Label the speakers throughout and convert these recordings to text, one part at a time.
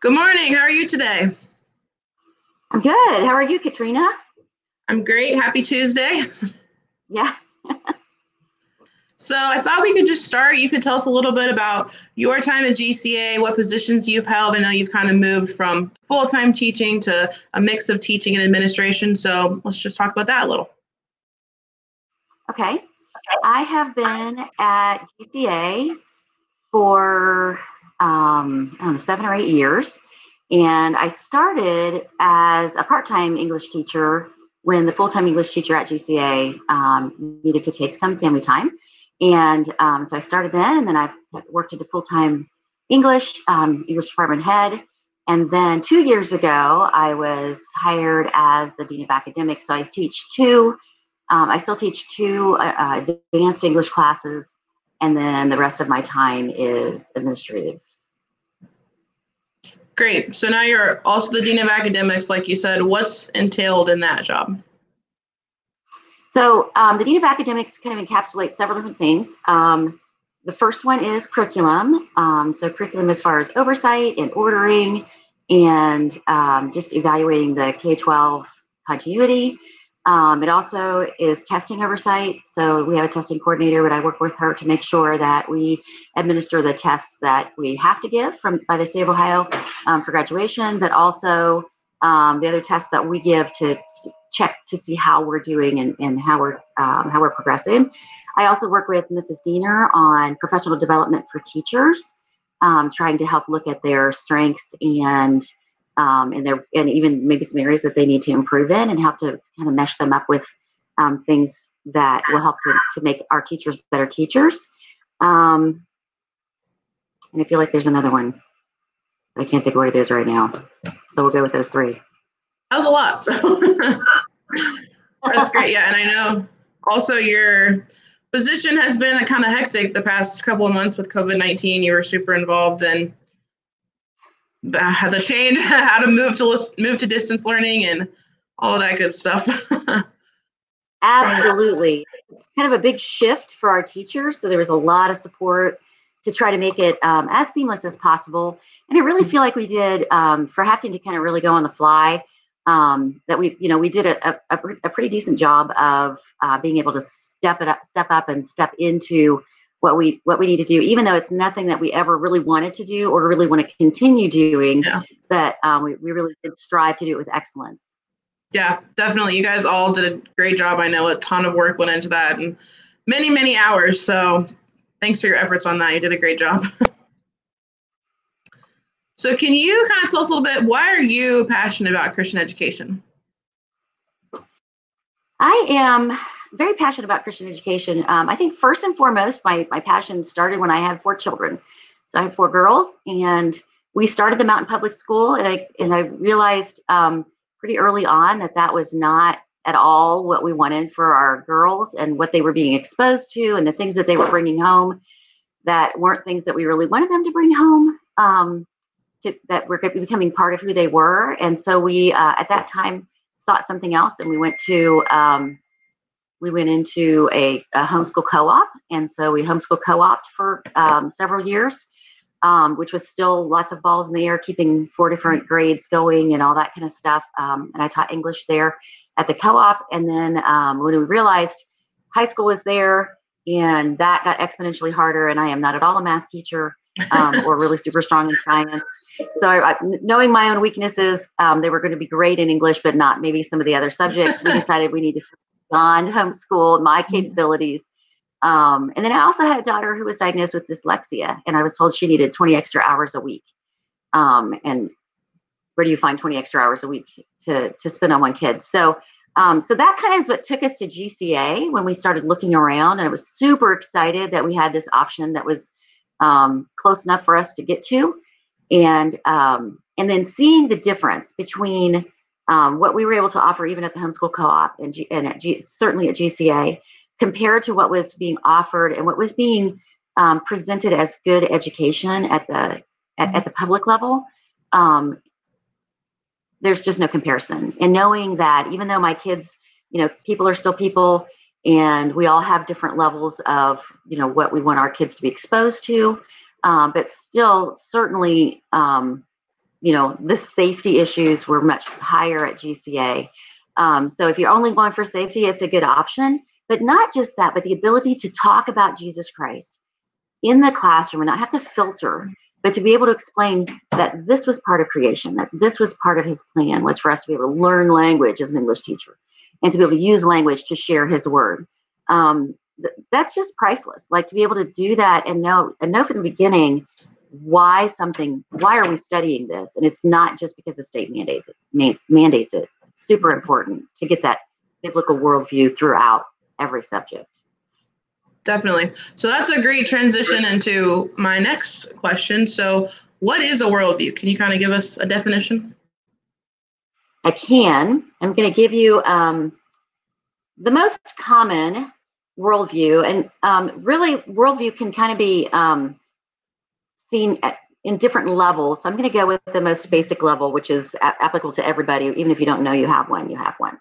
Speaker 1: Good morning. How are you today?
Speaker 2: I'm good. How are you, Katrina?
Speaker 1: I'm great. Happy Tuesday.
Speaker 2: Yeah.
Speaker 1: so I thought we could just start. You could tell us a little bit about your time at GCA, what positions you've held. I know you've kind of moved from full time teaching to a mix of teaching and administration. So let's just talk about that a little.
Speaker 2: Okay. I have been at GCA for um, I don't know, seven or eight years. And I started as a part time English teacher when the full time English teacher at GCA um, needed to take some family time. And um, so I started then, and then I've worked into full time English, um, English department head. And then two years ago, I was hired as the Dean of Academics. So I teach two, um, I still teach two uh, advanced English classes, and then the rest of my time is administrative
Speaker 1: Great. So now you're also the Dean of Academics, like you said. What's entailed in that job?
Speaker 2: So um, the Dean of Academics kind of encapsulates several different things. Um, the first one is curriculum. Um, so curriculum as far as oversight and ordering and um, just evaluating the K-12 continuity. Um, it also is testing oversight. So we have a testing coordinator, but I work with her to make sure that we administer the tests that we have to give from by the state of Ohio um, for graduation, but also um, the other tests that we give to, to, check to see how we're doing and, and how we're um, how we're progressing. I also work with Mrs. Diener on professional development for teachers, um, trying to help look at their strengths and um, and there and even maybe some areas that they need to improve in and help to kind of mesh them up with um, things that will help to, to make our teachers better teachers. Um, and I feel like there's another one. I can't think of what it is right now. So we'll go with those three.
Speaker 1: That was a lot. So that's great. Yeah. And I know also your position has been kind of hectic the past couple of months with COVID 19. You were super involved in the change, how to move to list, move to distance learning, and all that good stuff.
Speaker 2: Absolutely, kind of a big shift for our teachers. So there was a lot of support to try to make it um, as seamless as possible. And I really feel like we did um, for having to kind of really go on the fly. Um, that we, you know, we did a, a, a pretty decent job of uh, being able to step it up, step up, and step into what we what we need to do, even though it's nothing that we ever really wanted to do or really want to continue doing. Yeah. But um, we, we really did strive to do it with excellence.
Speaker 1: Yeah, definitely. You guys all did a great job. I know a ton of work went into that and many, many hours. So thanks for your efforts on that. You did a great job. so can you kind of tell us a little bit, why are you passionate about Christian education?
Speaker 2: I am very passionate about Christian education. Um, I think first and foremost, my my passion started when I had four children. So I have four girls, and we started them out in public school, and I and I realized um, pretty early on that that was not at all what we wanted for our girls and what they were being exposed to, and the things that they were bringing home that weren't things that we really wanted them to bring home. Um, to, that were becoming part of who they were, and so we uh, at that time sought something else, and we went to um, we went into a, a homeschool co-op, and so we homeschool co-opted for um, several years, um, which was still lots of balls in the air, keeping four different grades going and all that kind of stuff. Um, and I taught English there at the co-op, and then um, when we realized high school was there, and that got exponentially harder, and I am not at all a math teacher um, or really super strong in science. So, I, knowing my own weaknesses, um, they were going to be great in English, but not maybe some of the other subjects. We decided we needed to beyond homeschool, my mm-hmm. capabilities. Um, and then I also had a daughter who was diagnosed with dyslexia, and I was told she needed 20 extra hours a week. Um, and where do you find 20 extra hours a week to, to spend on one kid? So, um, so that kind of is what took us to GCA when we started looking around, and I was super excited that we had this option that was um, close enough for us to get to, and um, and then seeing the difference between um, what we were able to offer even at the homeschool co-op and, G- and at G- certainly at GCA compared to what was being offered and what was being um, presented as good education at the at, at the public level um, there's just no comparison. And knowing that even though my kids you know people are still people and we all have different levels of you know what we want our kids to be exposed to um, but still certainly um, you know, the safety issues were much higher at GCA. Um, so if you're only going for safety, it's a good option. But not just that, but the ability to talk about Jesus Christ in the classroom and not have to filter, but to be able to explain that this was part of creation, that this was part of his plan, was for us to be able to learn language as an English teacher and to be able to use language to share his word. Um, th- that's just priceless. Like to be able to do that and know and know from the beginning why something, why are we studying this? And it's not just because the state mandates it. Man, mandates it. It's super important to get that biblical worldview throughout every subject.
Speaker 1: Definitely. So that's a great transition into my next question. So, what is a worldview? Can you kind of give us a definition?
Speaker 2: I can. I'm going to give you um, the most common worldview, and um, really, worldview can kind of be um, seen at, in different levels. So I'm going to go with the most basic level, which is a- applicable to everybody. Even if you don't know you have one, you have one.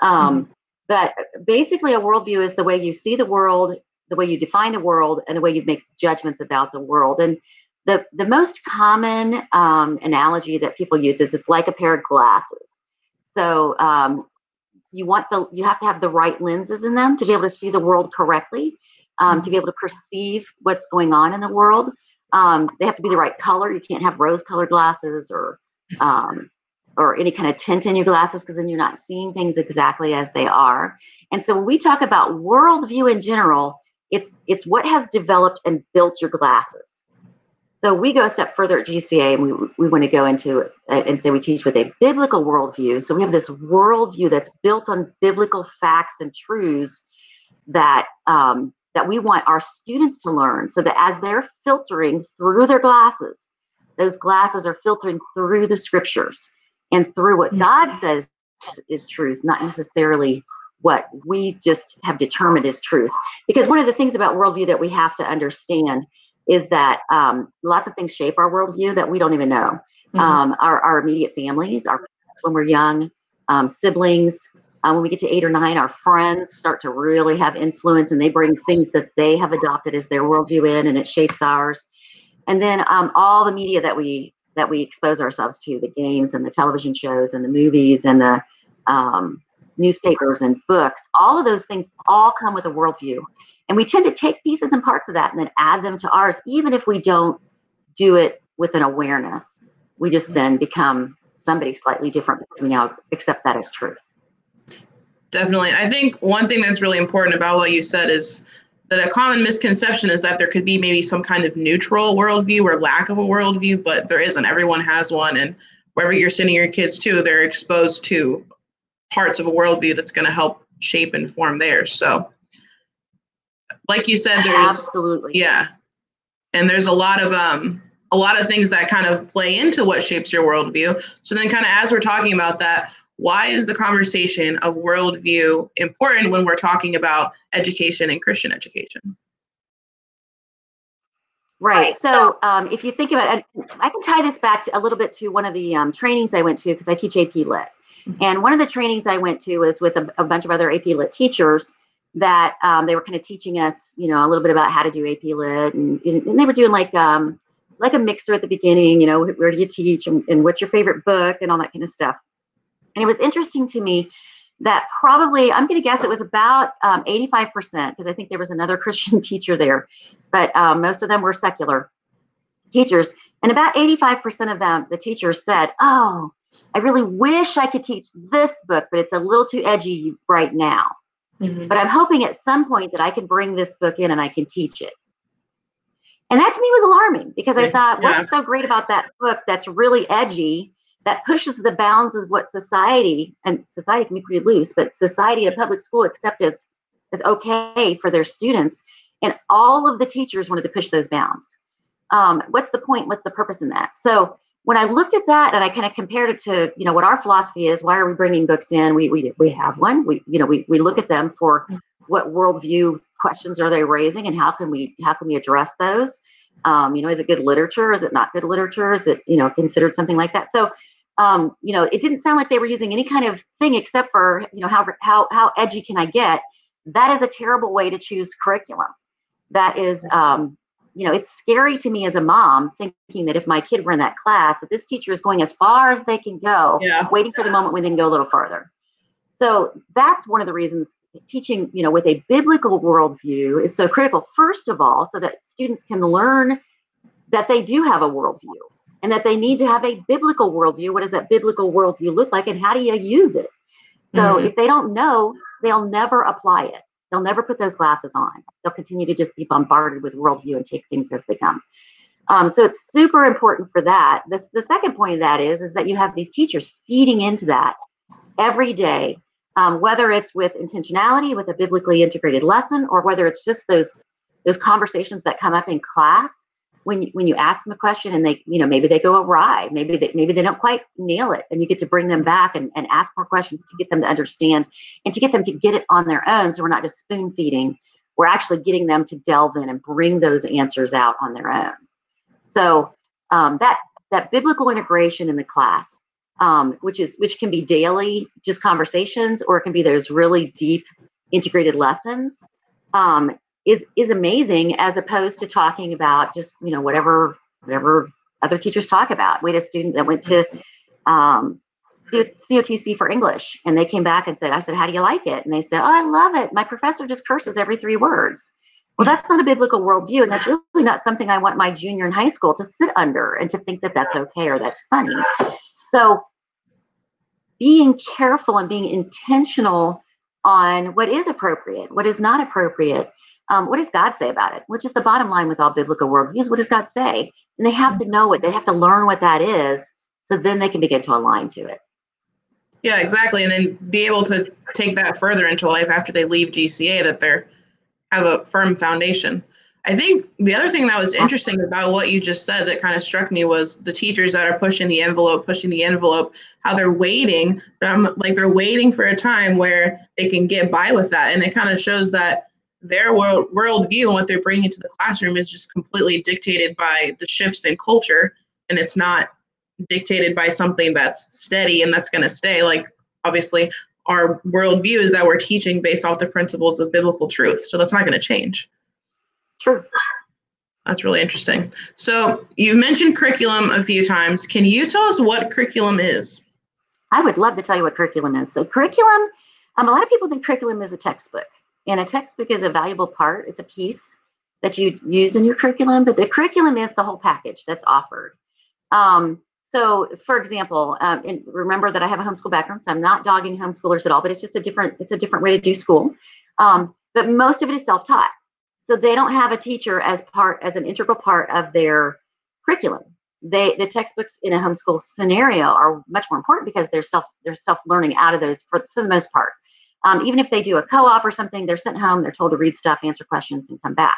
Speaker 2: Um,
Speaker 1: Mm-hmm.
Speaker 2: But basically, a worldview is the way you see the world, the way you define the world, and the way you make judgments about the world. And the the most common um, analogy that people use is it's like a pair of glasses. So um, you want the you have to have the right lenses in them to be able to see the world correctly, um, to be able to perceive what's going on in the world. Um, they have to be the right color. You can't have rose-colored glasses or um, or any kind of tint in your glasses because then you're not seeing things exactly as they are. And so when we talk about worldview in general, it's it's what has developed and built your glasses. So we go a step further at GCA and we, we want to go into it and say we teach with a biblical worldview. So we have this worldview that's built on biblical facts and truths that um, that we want our students to learn so that as they're filtering through their glasses, those glasses are filtering through the scriptures and through what God says is truth, not necessarily what we just have determined is truth. Because one of the things about worldview that we have to understand is that um, lots of things shape our worldview that we don't even know.
Speaker 1: Mhm.
Speaker 2: Um, our, our immediate families, our parents when we're young, um, siblings. Uh, when we get to eight or nine, our friends start to really have influence and they bring things that they have adopted as their worldview in and it shapes ours. And then um, all the media that we that we expose ourselves to, the games and the television shows and the movies and the um, newspapers and books, all of those things all come with a worldview. And we tend to take pieces and parts of that and then add them to ours, even if we don't do it with an awareness. We just then become somebody slightly different because we now accept that as truth.
Speaker 1: Definitely. I think one thing that's really important about what you said is that a common misconception is that there could be maybe some kind of neutral worldview or lack of a worldview, but there isn't. Everyone has one. And wherever you're sending your kids to, they're exposed to parts of a worldview that's going to help shape and form theirs. So, like you said, there's
Speaker 2: Absolutely.
Speaker 1: yeah, and there's a lot of um a lot of things that kind of play into what shapes your worldview. So then, kind of as we're talking about that, why is the conversation of worldview important when we're talking about education and Christian education?
Speaker 2: Right. So um, if you think about it, I can tie this back to, a little bit to one of the um, trainings I went to because I teach AP Lit.
Speaker 1: Mhm.
Speaker 2: And one of the trainings I went to was with a, a bunch of other AP Lit teachers that um, they were kind of teaching us, you know, a little bit about how to do AP Lit. And, and they were doing like, um, like a mixer at the beginning, you know, where do you teach and, and what's your favorite book and all that kind of stuff. And it was interesting to me that probably, I'm going to guess it was about um, 85%, because I think there was another Christian teacher there, but um, most of them were secular teachers. And about 85% of them, the teachers said, Oh, I really wish I could teach this book, but it's a little too edgy right now.
Speaker 1: Mhm.
Speaker 2: But I'm hoping at some point that I can bring this book in and I can teach it. And that to me was alarming because I thought,
Speaker 1: Yeah.
Speaker 2: what's so great about that book that's really edgy, that pushes the bounds of what society and society can be pretty loose, but society at public school accept as as okay for their students. And all of the teachers wanted to push those bounds. Um, what's the point? What's the purpose in that? So when I looked at that and I kind of compared it to, you know, what our philosophy is, why are we bringing books in? We we we have one. We you know we we look at them for what worldview questions are they raising and how can we how can we address those? Um, you know, is it good literature? Is it not good literature? Is it you know considered something like that? So um, you know, it didn't sound like they were using any kind of thing except for you know how how how edgy can I get? That is a terrible way to choose curriculum. That is um, you know, it's scary to me as a mom thinking that if my kid were in that class, that this teacher is going as far as they can go,
Speaker 1: Yeah.
Speaker 2: waiting for the moment when they can go a little further. So that's one of the reasons teaching, you know, with a biblical worldview is so critical. First of all, so that students can learn that they do have a worldview and that they need to have a biblical worldview. What does that biblical worldview look like, and how do you use it? So
Speaker 1: Mhm.
Speaker 2: if they don't know, they'll never apply it. They'll never put those glasses on. They'll continue to just be bombarded with worldview and take things as they come. Um, so it's super important for that. This, the second point of that is, is that you have these teachers feeding into that every day, um, whether it's with intentionality, with a biblically integrated lesson, or whether it's just those those conversations that come up in class when you, when you ask them a question and they, you know, maybe they go awry, maybe they maybe they don't quite nail it, and you get to bring them back and, and ask more questions to get them to understand and to get them to get it on their own. So we're not just spoon feeding; we're actually getting them to delve in and bring those answers out on their own. So um, that that biblical integration in the class, um, which is which can be daily, just conversations, or it can be those really deep integrated lessons, um, is is amazing. As opposed to talking about just you know whatever whatever other teachers talk about. We had a student that went to um, COTC for English, and they came back and said, "I said, how do you like it?" And they said, "Oh, I love it. My professor just curses every three words." Well, that's not a biblical worldview, and that's really not something I want my junior in high school to sit under and to think that that's okay or that's funny. So, being careful and being intentional on what is appropriate, what is not appropriate. Um, what does God say about it? Which is the bottom line with all biblical worldviews. What does God say? And they have to know it. They have to learn what that is, so then they can begin to align to it.
Speaker 1: Yeah, exactly. And then be able to take that further into life after they leave GCA, that they're have a firm foundation. I think the other thing that was interesting about what you just said that kind of struck me was the teachers that are pushing the envelope, pushing the envelope, how they're waiting, um, like they're waiting for a time where they can get by with that. And it kind of shows that their world worldview and what they're bringing to the classroom is just completely dictated by the shifts in culture. And it's not dictated by something that's steady and that's going to stay. Like, obviously, our worldview is that we're teaching based off the principles of biblical truth. So that's not going to change.
Speaker 2: Sure.
Speaker 1: That's really interesting. So you've mentioned curriculum a few times. Can you tell us what curriculum is?
Speaker 2: I would love to tell you what curriculum is. So, curriculum, um, a lot of people think curriculum is a textbook, and a textbook is a valuable part. It's a piece that you use in your curriculum, but the curriculum is the whole package that's offered. Um, so, for example, um, and remember that I have a homeschool background, so I'm not dogging homeschoolers at all, but it's just a different it's a different way to do school. Um, but most of it is self-taught, so they don't have a teacher as part as an integral part of their curriculum. They the textbooks in a homeschool scenario are much more important because they're self they're self learning out of those for, for the most part. Um, even if they do a co-op or something, they're sent home. They're told to read stuff, answer questions, and come back.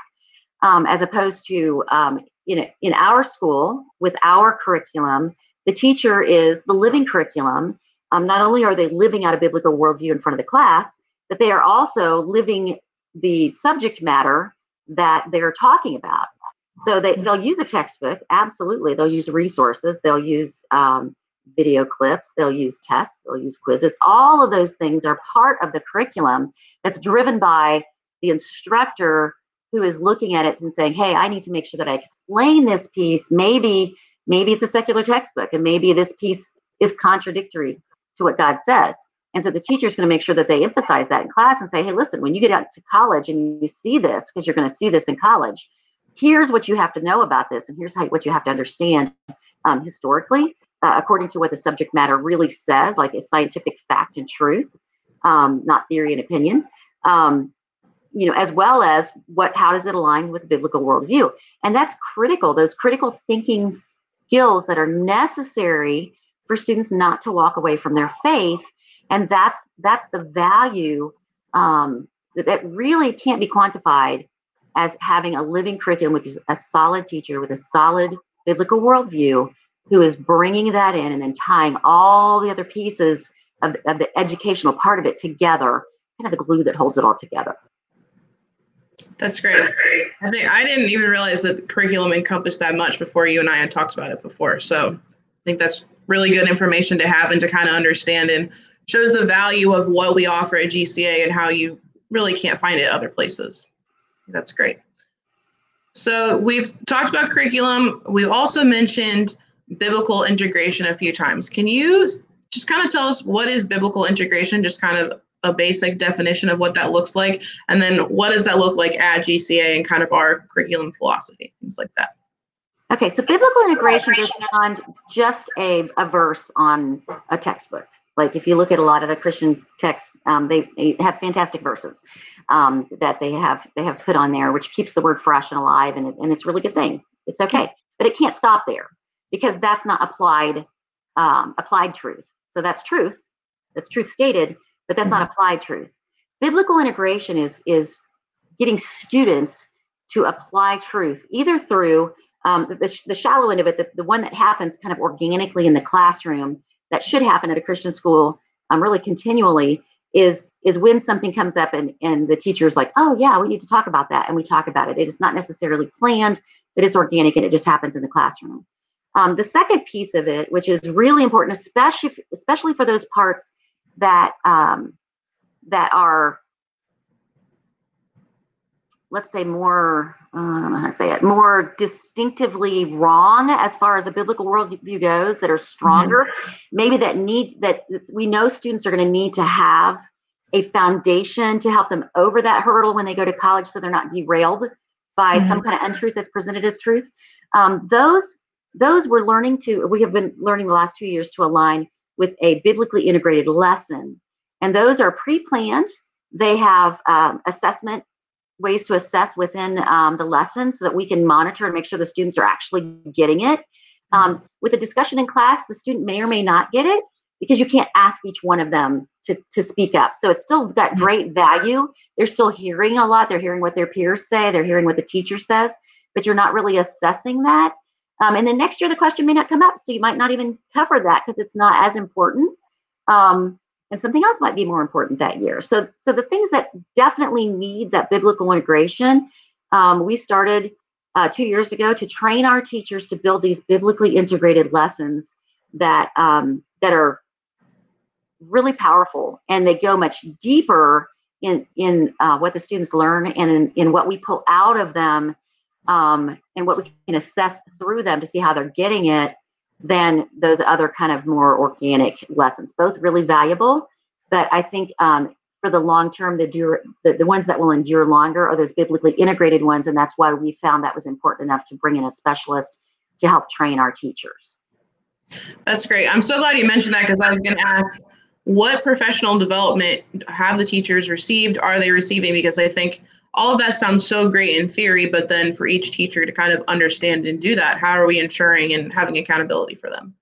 Speaker 2: Um, as opposed to um, in in our school with our curriculum, the teacher is the living curriculum. Um, not only are they living out a biblical worldview in front of the class, but they are also living the subject matter that they're talking about. So they, they'll use a textbook, absolutely. They'll use resources, they'll use um, video clips, they'll use tests, they'll use quizzes. All of those things are part of the curriculum that's driven by the instructor who is looking at it and saying, hey, I need to make sure that I explain this piece. Maybe, maybe it's a secular textbook, and maybe this piece is contradictory to what God says. And so the teacher is going to make sure that they emphasize that in class and say, hey, listen, when you get out to college and you see this, because you're going to see this in college, here's what you have to know about this, and here's how, what you have to understand um, historically, uh, according to what the subject matter really says, like a scientific fact and truth, um, not theory and opinion. Um, you know, as well as what, how does it align with the biblical worldview? And that's critical. Those critical thinking skills that are necessary for students not to walk away from their faith and that's that's the value um, that, that really can't be quantified as having a living curriculum with a solid teacher with a solid biblical worldview who is bringing that in and then tying all the other pieces of, of the educational part of it together kind of the glue that holds it all together
Speaker 1: That's great. I think I didn't even realize that the curriculum encompassed that much before you and I had talked about it before. So I think that's really good information to have and to kind of understand and shows the value of what we offer at GCA and how you really can't find it other places. That's great. So we've talked about curriculum. We also mentioned biblical integration a few times. Can you just kind of tell us what is biblical integration? Just kind of a basic definition of what that looks like, and then what does that look like at GCA and kind of our curriculum philosophy, things like that.
Speaker 2: Okay, so biblical integration goes beyond just a, a verse on a textbook. Like if you look at a lot of the Christian texts, um, they, they, have fantastic verses um, that they have they have put on there, which keeps the word fresh and alive, and, it, and it's a really good thing. It's okay, but it can't stop there because that's not applied um, applied truth. So that's truth, that's truth stated, but that's not mm-hmm. applied truth. Biblical integration is is getting students to apply truth either through um, the, the shallow end of it, the, the one that happens kind of organically in the classroom that should happen at a Christian school um, really continually is is when something comes up and and the teacher is like, oh yeah, we need to talk about that, and we talk about it. It is not necessarily planned, but it's organic and it just happens in the classroom. Um, the second piece of it, which is really important, especially especially for those parts that um, that are let's say more uh, I don't know how to say it more distinctively wrong as far as a biblical worldview goes that are stronger mm-hmm. maybe that need that we know students are going to need to have a foundation to help them over that hurdle when they go to college so they're not derailed by mm-hmm. some kind of untruth that's presented as truth um, those those we're learning to we have been learning the last two years to align with a biblically integrated lesson and those are pre-planned they have um, assessment ways to assess within um, the lesson so that we can monitor and make sure the students are actually getting it. Um, mm-hmm. with a discussion in class, the student may or may not get it because you can't ask each one of them to, to speak up. So it's still got mm-hmm. great value. They're still hearing a lot. They're hearing what their peers say. They're hearing what the teacher says, but you're not really assessing that. Um, and then next year, the question may not come up. So you might not even cover that because it's not as important. Um, and something else might be more important that year. So, so the things that definitely need that biblical integration, um, we started uh, two years ago to train our teachers to build these biblically integrated lessons that um, that are really powerful and they go much deeper in in uh, what the students learn and in, in what we pull out of them um, and what we can assess through them to see how they're getting it than those other kind of more organic lessons. Both really valuable, but I think um, for the long term, the, dur- the the ones that will endure longer are those biblically integrated ones, and that's why we found that was important enough to bring in a specialist to help train our teachers.
Speaker 1: That's great. I'm so glad you mentioned that because I was going to ask what professional development have the teachers received? Are they receiving? Because I think all of that sounds so great in theory, but then for each teacher to kind of understand and do that, how are we ensuring and having accountability for them?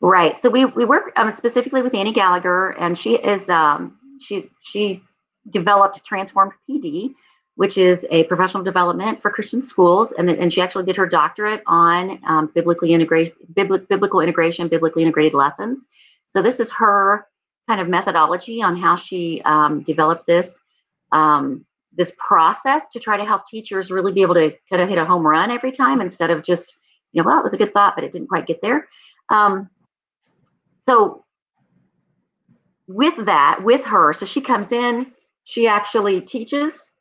Speaker 2: Right. So we we work um, specifically with Annie Gallagher, and she is um, she she developed Transformed PD, which is a professional development for Christian schools, and and she actually did her doctorate on um, biblically integrate biblical, biblical integration, biblically integrated lessons. So this is her kind of methodology on how she um, developed this. Um, this process to try to help teachers really be able to kind of hit a home run every time instead of just you know well it was a good thought but it didn't quite get there um, so with that with her so she comes in she actually teaches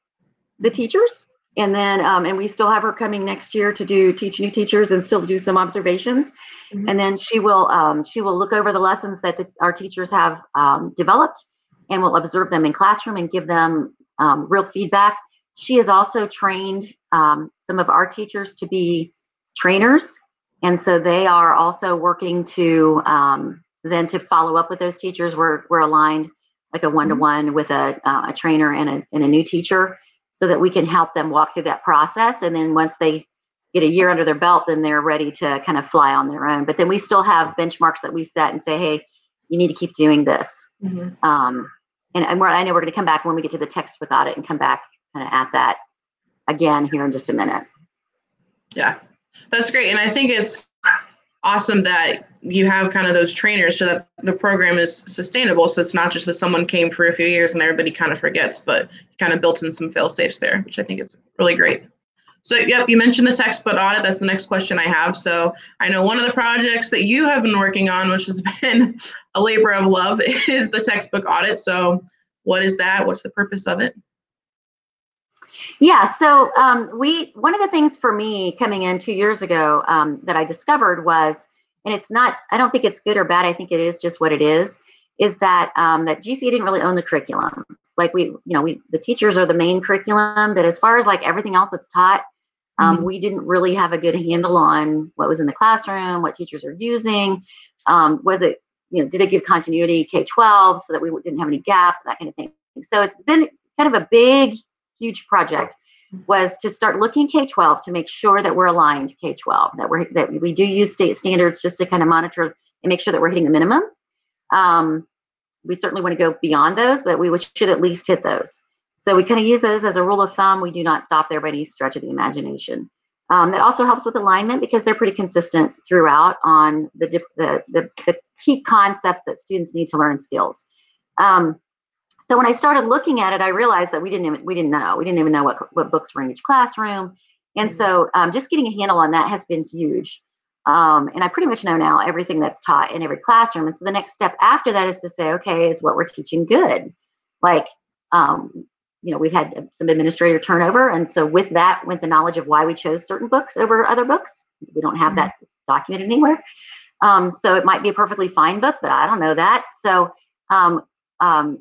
Speaker 2: the teachers and then um, and we still have her coming next year to do teach new teachers and still do some observations mm-hmm. and then she will um, she will look over the lessons that the, our teachers have um, developed and will observe them in classroom and give them um, real feedback. She has also trained um, some of our teachers to be trainers. And so they are also working to um, then to follow up with those teachers. We're, we're aligned like a one to one with a, uh, a trainer and a, and a new teacher so that we can help them walk through that process. And then once they get a year under their belt, then they're ready to kind of fly on their own. But then we still have benchmarks that we set and say, hey, you need to keep doing this. Mm-hmm. Um, and, and I know we're going to come back when we get to the text with audit and come back kind of at that again here in just a minute.
Speaker 1: Yeah, that's great. And I think it's awesome that you have kind of those trainers so that the program is sustainable. So it's not just that someone came for a few years and everybody kind of forgets, but you kind of built in some fail safes there, which I think is really great. So, yep, you mentioned the textbook audit. That's the next question I have. So, I know one of the projects that you have been working on, which has been a labor of love, is the textbook audit. So, what is that? What's the purpose of it?
Speaker 2: Yeah, so um, we one of the things for me coming in two years ago um, that I discovered was, and it's not, I don't think it's good or bad. I think it is just what it is. Is that um, that GCA didn't really own the curriculum. Like we, you know, we the teachers are the main curriculum, but as far as like everything else that's taught, um,
Speaker 1: Mhm.
Speaker 2: we didn't really have a good handle on what was in the classroom, what teachers are using. Um, was it, you know, did it give continuity K 12 so that we didn't have any gaps, that kind of thing. So it's been kind of a big, huge project was to start looking K 12 to make sure that we're aligned K 12, that we're that we do use state standards just to kind of monitor and make sure that we're hitting the minimum. Um, we certainly want to go beyond those, but we should at least hit those. So we kind of use those as a rule of thumb. We do not stop there by any stretch of the imagination. Um, that also helps with alignment because they're pretty consistent throughout on the, diff- the, the, the key concepts that students need to learn skills. Um, so when I started looking at it, I realized that we didn't even we didn't know we didn't even know what what books were in each classroom, and so um, just getting a handle on that has been huge. Um, and I pretty much know now everything that's taught in every classroom. And so the next step after that is to say, okay, is what we're teaching good? Like, um, you know, we've had some administrator turnover, and so with that went the knowledge of why we chose certain books over other books. We don't have that documented anywhere. Um, so it might be a perfectly fine book, but I don't know that. So um, um,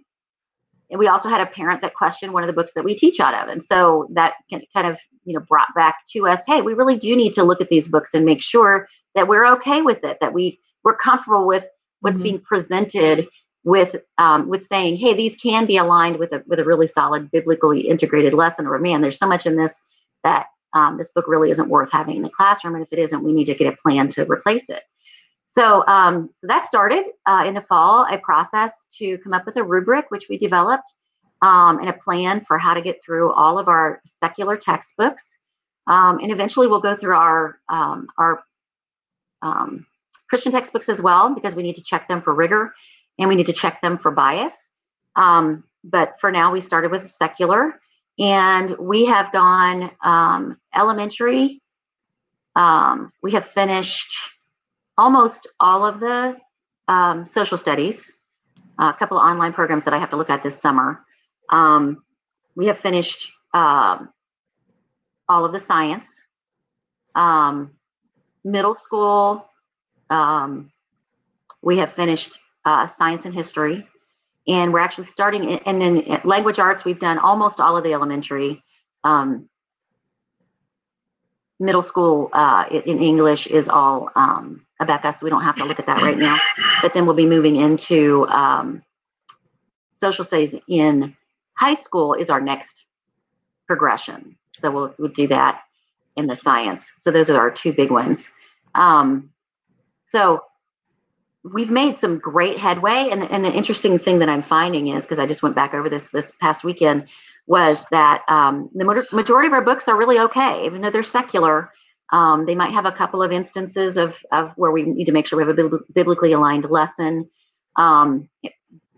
Speaker 2: and we also had a parent that questioned one of the books that we teach out of and so that kind of you know brought back to us hey we really do need to look at these books and make sure that we're okay with it that we we're comfortable with what's
Speaker 1: Mhm.
Speaker 2: being presented with um, with saying hey these can be aligned with a with a really solid biblically integrated lesson or man there's so much in this that um, this book really isn't worth having in the classroom and if it isn't we need to get a plan to replace it so, um, so that started uh, in the fall, a process to come up with a rubric, which we developed, um, and a plan for how to get through all of our secular textbooks. Um, and eventually we'll go through our, um, our um, Christian textbooks as well, because we need to check them for rigor and we need to check them for bias. Um, but for now, we started with secular and we have gone um, elementary. Um, we have finished almost all of the um, social studies, a couple of online programs that I have to look at this summer. Um, we have finished um, all of the science, middle school. We have finished uh, science and history, and we're actually starting. In, and then language arts, we've done almost all of the elementary. Um, middle school uh, in, English is all um, Abeka, so we don't have to look at that right now. But then we'll be moving into um, social studies in high school is our next progression. So we'll, we'll do that in the science. So those are our two big ones. Um, so we've made some great headway. And, and the interesting thing that I'm finding is because I just went back over this this past weekend was that um, the majority of our books are really okay, even though they're secular. Um, they might have a couple of instances of, of where we need to make sure we have a bib- biblically aligned lesson. Um,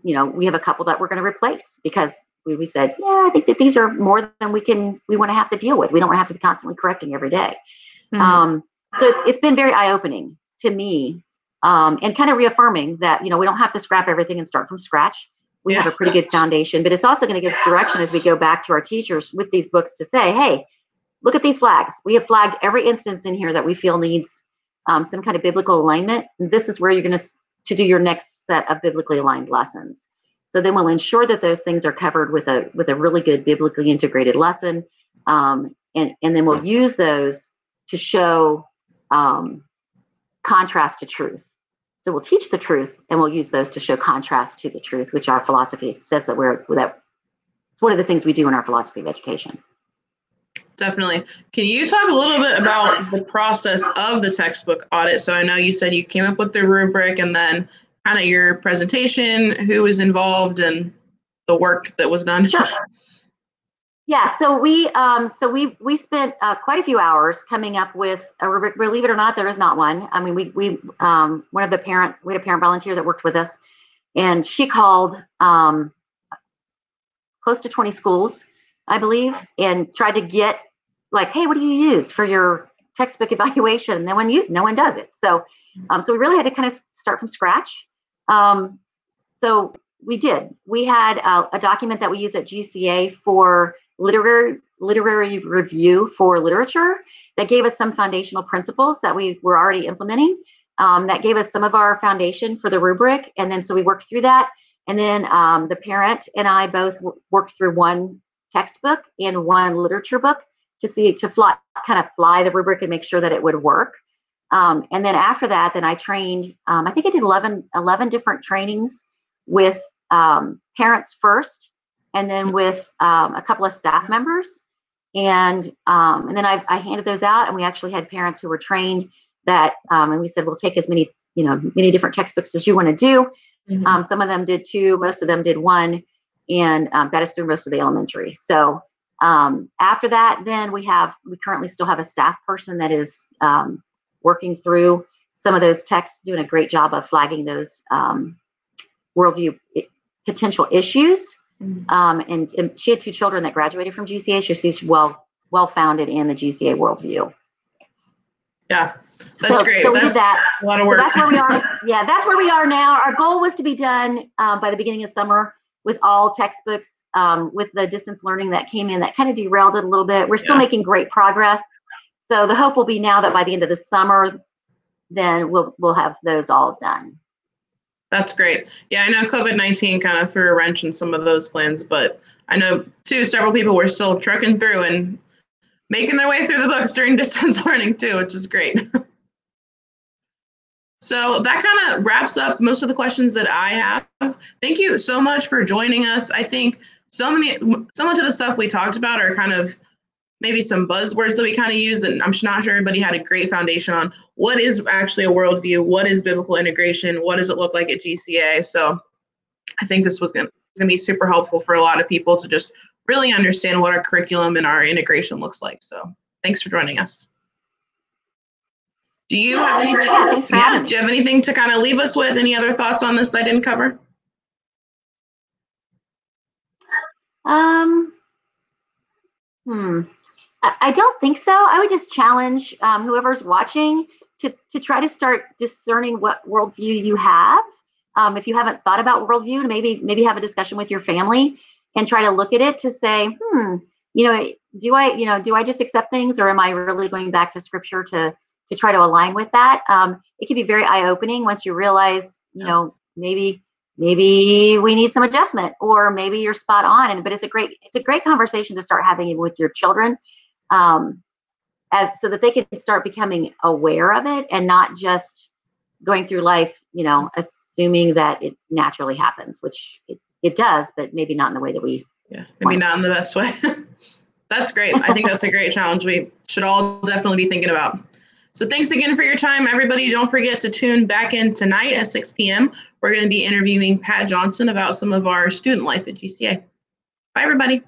Speaker 2: you know, we have a couple that we're going to replace because we, we said, yeah, I think that these are more than we can, we want to have to deal with. We don't want to have to be constantly correcting every day.
Speaker 1: Mhm.
Speaker 2: Um, so it's it's been very eye opening to me, um, and kind of reaffirming that you know we don't have to scrap everything and start from scratch. We have a pretty good foundation, but it's also going to give us direction as we go back to our teachers with these books to say, hey, look at these flags. We have flagged every instance in here that we feel needs um, some kind of biblical alignment. And this is where you're going to to do your next set of biblically aligned lessons. So then we'll ensure that those things are covered with a with a really good biblically integrated lesson, um, and and then we'll use those to show um, contrast to truth. So we'll teach the truth, and we'll use those to show contrast to the truth, which our philosophy says that we're that it's one of the things we do in our philosophy of education.
Speaker 1: Definitely. Can you talk a little bit about the process of the textbook audit? So I know you said you came up with the rubric and then kind of your presentation, who was involved, and the work that was done.
Speaker 2: Sure. Yeah, so we um, so we we spent uh, quite a few hours coming up with a rubric. Believe it or not, there is not one. I mean, we we um, one of the parent we had a parent volunteer that worked with us, and she called um, close to 20 schools, I believe, and tried to get like, hey, what do you use for your textbook evaluation? And then when you no one does it, so um, so we really had to kind of start from scratch. Um, so we did. We had a, a document that we use at GCA for literary literary review for literature that gave us some foundational principles that we were already implementing. Um, that gave us some of our foundation for the rubric. And then so we worked through that. And then um, the parent and I both w- worked through one textbook and one literature book to see to fly kind of fly the rubric and make sure that it would work. Um, and then after that, then I trained, um, I think I did 11, 11 different trainings with um, parents first, and then with um, a couple of staff members. And, um, and then I, I handed those out, and we actually had parents who were trained that, um, and we said, we'll take as many, you know, many different textbooks as you want to do.
Speaker 1: Mhm.
Speaker 2: some of them did two, most of them did one, and got us through most of the elementary. So um, after that, then we have, we currently still have a staff person that is um, working through some of those texts, doing a great job of flagging those um, worldview potential issues.
Speaker 1: Mhm.
Speaker 2: Um, and, and she had two children that graduated from GCA. So she's well, well founded in the GCA worldview.
Speaker 1: Yeah, that's
Speaker 2: So-
Speaker 1: great.
Speaker 2: so we did
Speaker 1: that's
Speaker 2: that.
Speaker 1: a lot of
Speaker 2: So that's where we are. Yeah, that's where we are now. Our goal was to be done uh, by the beginning of summer with all textbooks. Um, with the distance learning that came in, that kind of derailed it a little bit. We're still
Speaker 1: Yeah.
Speaker 2: making great progress. So the hope will be now that by the end of the summer, then we'll we'll have those all done.
Speaker 1: That's great. Yeah, I know COVID 19 kind of threw a wrench in some of those plans, but I know too, several people were still trucking through and making their way through the books during distance learning too, which is great. so that kind of wraps up most of the questions that I have. Thank you so much for joining us. I think so many, so much of the stuff we talked about are kind of maybe some buzzwords that we kind of use that I'm not sure everybody had a great foundation on. What is actually a worldview? What is biblical integration? What does it look like at GCA? So I think this was going to be super helpful for a lot of people to just really understand what our curriculum and our integration looks like. So thanks for joining us. Do you have anything?
Speaker 2: Yeah,
Speaker 1: Yeah, do you have anything to kind of leave us with? Any other thoughts on this that I didn't cover?
Speaker 2: Um, hmm. I, don't think so. I would just challenge um, whoever's watching to to try to start discerning what worldview you have. Um, if you haven't thought about worldview, to maybe maybe have a discussion with your family and try to look at it to say, hmm, you know, do I, you know, do I just accept things, or am I really going back to scripture to to try to align with that? Um, it can be very eye opening once you realize, you know, maybe maybe we need some adjustment or maybe you're spot on and but it's a great it's a great conversation to start having even with your children um as so that they can start becoming aware of it and not just going through life you know assuming that it naturally happens which it, it does but maybe not in the way that we
Speaker 1: Yeah, maybe not in the best way. that's great. I think that's a great challenge we should all definitely be thinking about. So thanks again for your time, everybody. Don't forget to tune back in tonight at 6 p.m. We're going to be interviewing Pat Johnson about some of our student life at GCA. Bye, everybody.